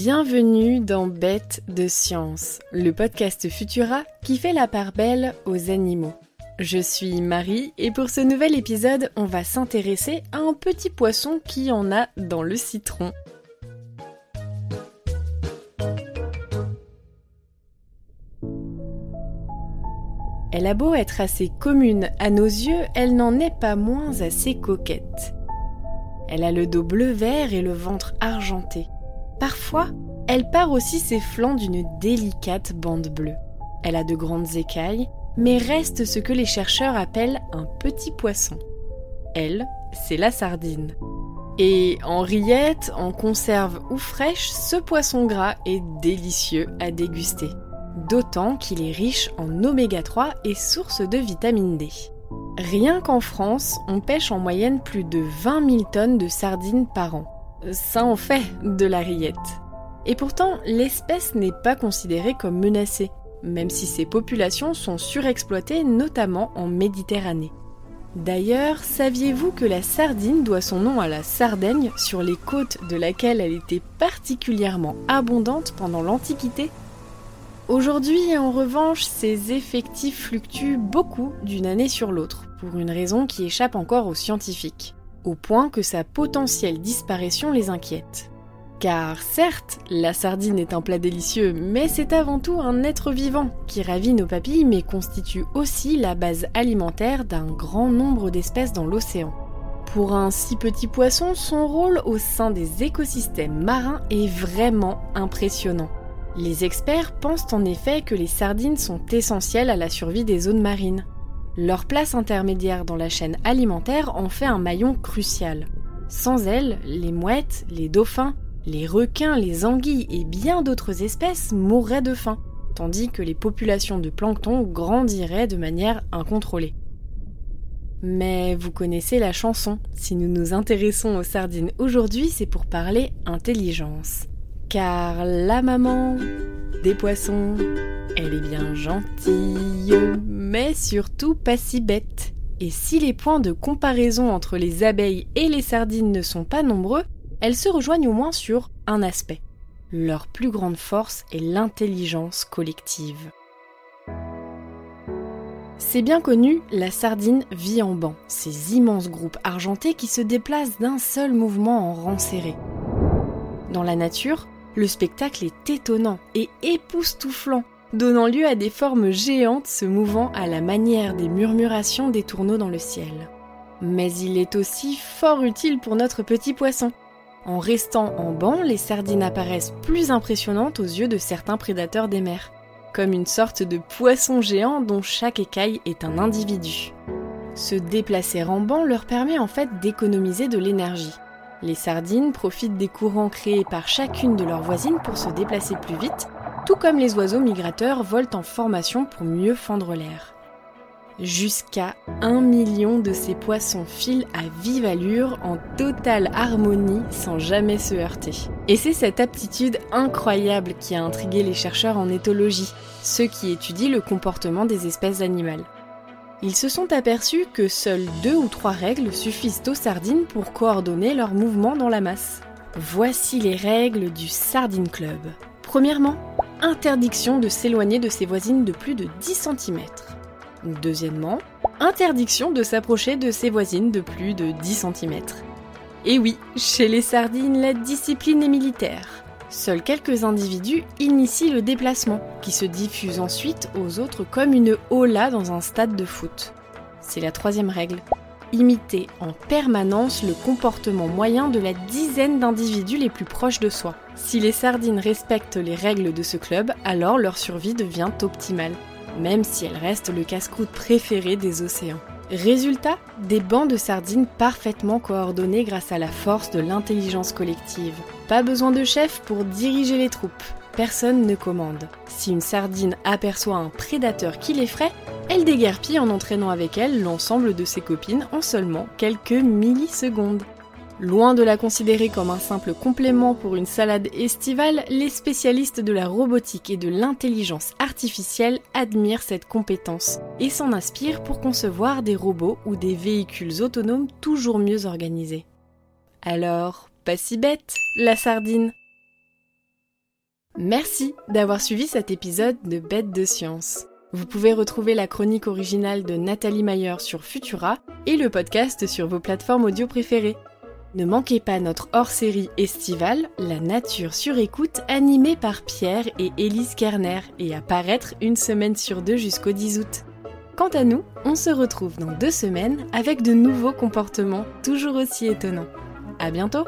Bienvenue dans Bête de Science, le podcast Futura qui fait la part belle aux animaux. Je suis Marie et pour ce nouvel épisode, on va s'intéresser à un petit poisson qui en a dans le citron. Elle a beau être assez commune à nos yeux, elle n'en est pas moins assez coquette. Elle a le dos bleu-vert et le ventre argenté. Parfois, elle part aussi ses flancs d'une délicate bande bleue. Elle a de grandes écailles, mais reste ce que les chercheurs appellent un petit poisson. Elle, c'est la sardine. Et en rillette, en conserve ou fraîche, ce poisson gras est délicieux à déguster. D'autant qu'il est riche en oméga 3 et source de vitamine D. Rien qu'en France, on pêche en moyenne plus de 20 000 tonnes de sardines par an. Ça en fait de la rillette. Et pourtant, l'espèce n'est pas considérée comme menacée, même si ses populations sont surexploitées, notamment en Méditerranée. D'ailleurs, saviez-vous que la sardine doit son nom à la Sardaigne, sur les côtes de laquelle elle était particulièrement abondante pendant l'Antiquité? Aujourd'hui, en revanche, ses effectifs fluctuent beaucoup d'une année sur l'autre, pour une raison qui échappe encore aux scientifiques, au point que sa potentielle disparition les inquiète. Car certes, la sardine est un plat délicieux, mais c'est avant tout un être vivant qui ravit nos papilles mais constitue aussi la base alimentaire d'un grand nombre d'espèces dans l'océan. Pour un si petit poisson, son rôle au sein des écosystèmes marins est vraiment impressionnant. Les experts pensent en effet que les sardines sont essentielles à la survie des zones marines. Leur place intermédiaire dans la chaîne alimentaire en fait un maillon crucial. Sans elles, les mouettes, les dauphins, les requins, les anguilles et bien d'autres espèces mourraient de faim, tandis que les populations de plancton grandiraient de manière incontrôlée. Mais vous connaissez la chanson, si nous nous intéressons aux sardines aujourd'hui, c'est pour parler intelligence. Car la maman des poissons, elle est bien gentille, mais surtout pas si bête. Et si les points de comparaison entre les abeilles et les sardines ne sont pas nombreux, elles se rejoignent au moins sur un aspect. Leur plus grande force est l'intelligence collective. C'est bien connu, la sardine vit en banc, ces immenses groupes argentés qui se déplacent d'un seul mouvement en rang serré. Dans la nature, le spectacle est étonnant et époustouflant, donnant lieu à des formes géantes se mouvant à la manière des murmurations des tourneaux dans le ciel. Mais il est aussi fort utile pour notre petit poisson. En restant en banc, les sardines apparaissent plus impressionnantes aux yeux de certains prédateurs des mers, comme une sorte de poisson géant dont chaque écaille est un individu. Se déplacer en banc leur permet en fait d'économiser de l'énergie. Les sardines profitent des courants créés par chacune de leurs voisines pour se déplacer plus vite, tout comme les oiseaux migrateurs volent en formation pour mieux fendre l'air. Jusqu'à un million de ces poissons filent à vive allure en totale harmonie sans jamais se heurter. Et c'est cette aptitude incroyable qui a intrigué les chercheurs en éthologie, ceux qui étudient le comportement des espèces animales. Ils se sont aperçus que seules deux ou trois règles suffisent aux sardines pour coordonner leurs mouvements dans la masse. Voici les règles du Sardine Club. Premièrement, interdiction de s'éloigner de ses voisines de plus de 10 cm. Deuxièmement, interdiction de s'approcher de ses voisines de plus de 10 cm. Et oui, chez les sardines, la discipline est militaire. Seuls quelques individus initient le déplacement, qui se diffuse ensuite aux autres comme une hola dans un stade de foot. C'est la troisième règle. Imiter en permanence le comportement moyen de la dizaine d'individus les plus proches de soi. Si les sardines respectent les règles de ce club, alors leur survie devient optimale, même si elles restent le casse-croûte préféré des océans. Résultat, des bancs de sardines parfaitement coordonnés grâce à la force de l'intelligence collective. Pas besoin de chef pour diriger les troupes. Personne ne commande. Si une sardine aperçoit un prédateur qui l'effraie, elle déguerpit en entraînant avec elle l'ensemble de ses copines en seulement quelques millisecondes. Loin de la considérer comme un simple complément pour une salade estivale, les spécialistes de la robotique et de l'intelligence artificielle admirent cette compétence et s'en inspirent pour concevoir des robots ou des véhicules autonomes toujours mieux organisés. Alors, pas si bête, la sardine Merci d'avoir suivi cet épisode de Bête de Science. Vous pouvez retrouver la chronique originale de Nathalie Mayer sur Futura et le podcast sur vos plateformes audio préférées. Ne manquez pas notre hors-série estivale, La nature sur écoute, animée par Pierre et Élise Kerner et à paraître une semaine sur deux jusqu'au 10 août. Quant à nous, on se retrouve dans deux semaines avec de nouveaux comportements toujours aussi étonnants. À bientôt!